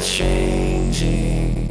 changing.